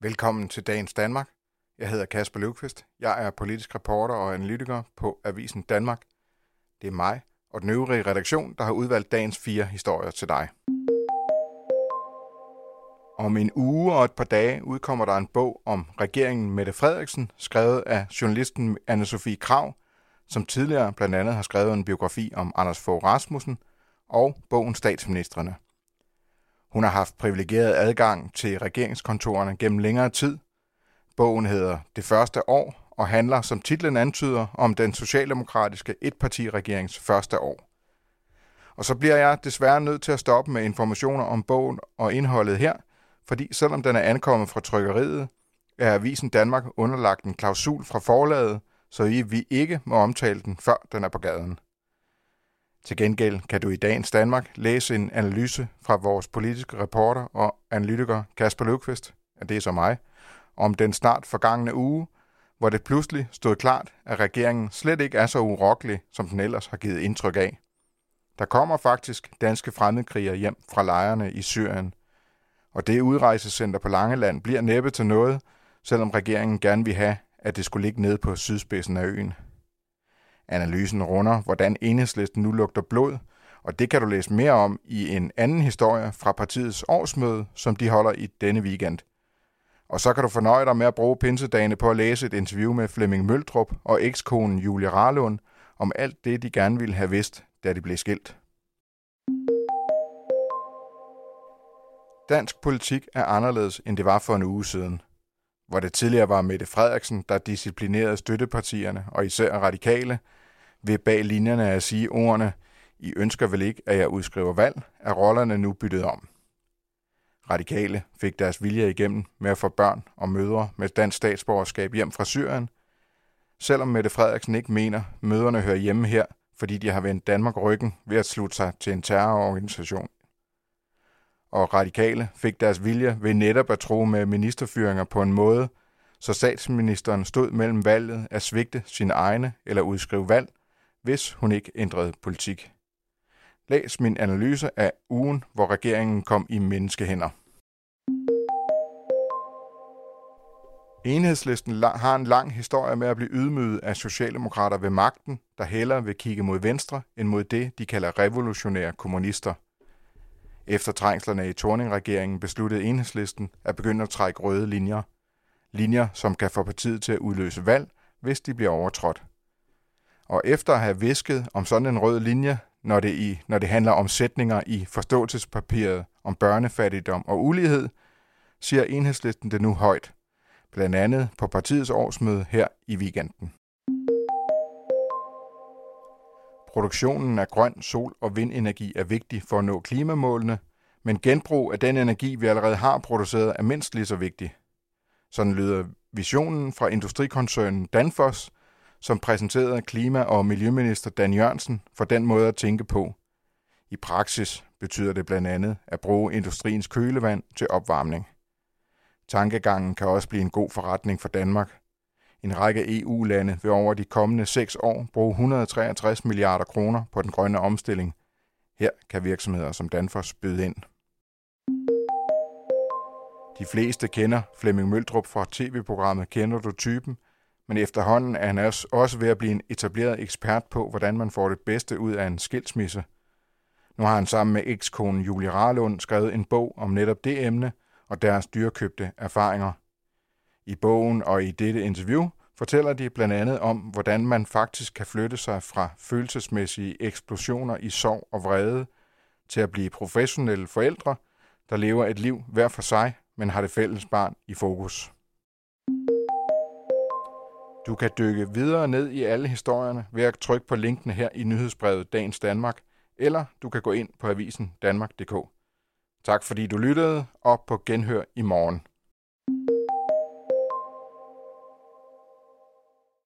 Velkommen til Dagens Danmark. Jeg hedder Kasper Løvqvist. Jeg er politisk reporter og analytiker på Avisen Danmark. Det er mig og den øvrige redaktion, der har udvalgt dagens fire historier til dig. Om en uge og et par dage udkommer der en bog om regeringen Mette Frederiksen, skrevet af journalisten anne Sofie Krav, som tidligere blandt andet har skrevet en biografi om Anders Fogh Rasmussen, og bogen Statsministerne. Hun har haft privilegeret adgang til regeringskontorerne gennem længere tid. Bogen hedder Det første år og handler, som titlen antyder, om den socialdemokratiske etpartiregerings første år. Og så bliver jeg desværre nødt til at stoppe med informationer om bogen og indholdet her, fordi selvom den er ankommet fra trykkeriet, er Avisen Danmark underlagt en klausul fra forlaget, så vi ikke må omtale den, før den er på gaden. Til gengæld kan du i dagens Danmark læse en analyse fra vores politiske reporter og analytiker Kasper Løvqvist, at det er så mig, om den snart forgangne uge, hvor det pludselig stod klart, at regeringen slet ikke er så urokkelig, som den ellers har givet indtryk af. Der kommer faktisk danske fremmedkrigere hjem fra lejrene i Syrien, og det udrejsecenter på Langeland bliver næppe til noget, selvom regeringen gerne vil have, at det skulle ligge nede på sydspidsen af øen. Analysen runder, hvordan enhedslisten nu lugter blod, og det kan du læse mere om i en anden historie fra partiets årsmøde, som de holder i denne weekend. Og så kan du fornøje dig med at bruge pinsedagene på at læse et interview med Flemming Møldrup og ekskonen Julie Rarlund om alt det, de gerne ville have vidst, da de blev skilt. Dansk politik er anderledes, end det var for en uge siden. Hvor det tidligere var Mette Frederiksen, der disciplinerede støttepartierne og især radikale, ved bag linjerne at sige ordene, I ønsker vel ikke, at jeg udskriver valg, er rollerne nu byttet om. Radikale fik deres vilje igennem med at få børn og mødre med dansk statsborgerskab hjem fra Syrien, selvom Mette Frederiksen ikke mener, møderne hører hjemme her, fordi de har vendt Danmark ryggen ved at slutte sig til en terrororganisation. Og radikale fik deres vilje ved netop at tro med ministerfyringer på en måde, så statsministeren stod mellem valget at svigte sine egne eller udskrive valg, hvis hun ikke ændrede politik. Læs min analyse af ugen, hvor regeringen kom i menneskehænder. Enhedslisten har en lang historie med at blive ydmyget af socialdemokrater ved magten, der hellere vil kigge mod venstre end mod det, de kalder revolutionære kommunister. Efter trængslerne i Torning-regeringen besluttede enhedslisten at begynde at trække røde linjer. Linjer, som kan få partiet til at udløse valg, hvis de bliver overtrådt. Og efter at have visket om sådan en rød linje, når det, i, når det handler om sætninger i forståelsespapiret om børnefattigdom og ulighed, siger enhedslisten det nu højt, blandt andet på partiets årsmøde her i weekenden. Produktionen af grøn sol- og vindenergi er vigtig for at nå klimamålene, men genbrug af den energi, vi allerede har produceret, er mindst lige så vigtig. Sådan lyder visionen fra industrikoncernen Danfoss, som præsenterede klima- og miljøminister Dan Jørgensen for den måde at tænke på. I praksis betyder det blandt andet at bruge industriens kølevand til opvarmning. Tankegangen kan også blive en god forretning for Danmark. En række EU-lande vil over de kommende seks år bruge 163 milliarder kroner på den grønne omstilling. Her kan virksomheder som Danfoss byde ind. De fleste kender Flemming Møldrup fra tv-programmet Kender du typen, men efterhånden er han også ved at blive en etableret ekspert på, hvordan man får det bedste ud af en skilsmisse. Nu har han sammen med ekskonen Julie Rarlund skrevet en bog om netop det emne og deres dyrkøbte erfaringer. I bogen og i dette interview fortæller de blandt andet om, hvordan man faktisk kan flytte sig fra følelsesmæssige eksplosioner i sorg og vrede til at blive professionelle forældre, der lever et liv hver for sig, men har det fælles barn i fokus. Du kan dykke videre ned i alle historierne ved at trykke på linkene her i nyhedsbrevet Dagens Danmark, eller du kan gå ind på avisen Danmark.dk. Tak fordi du lyttede, og på genhør i morgen.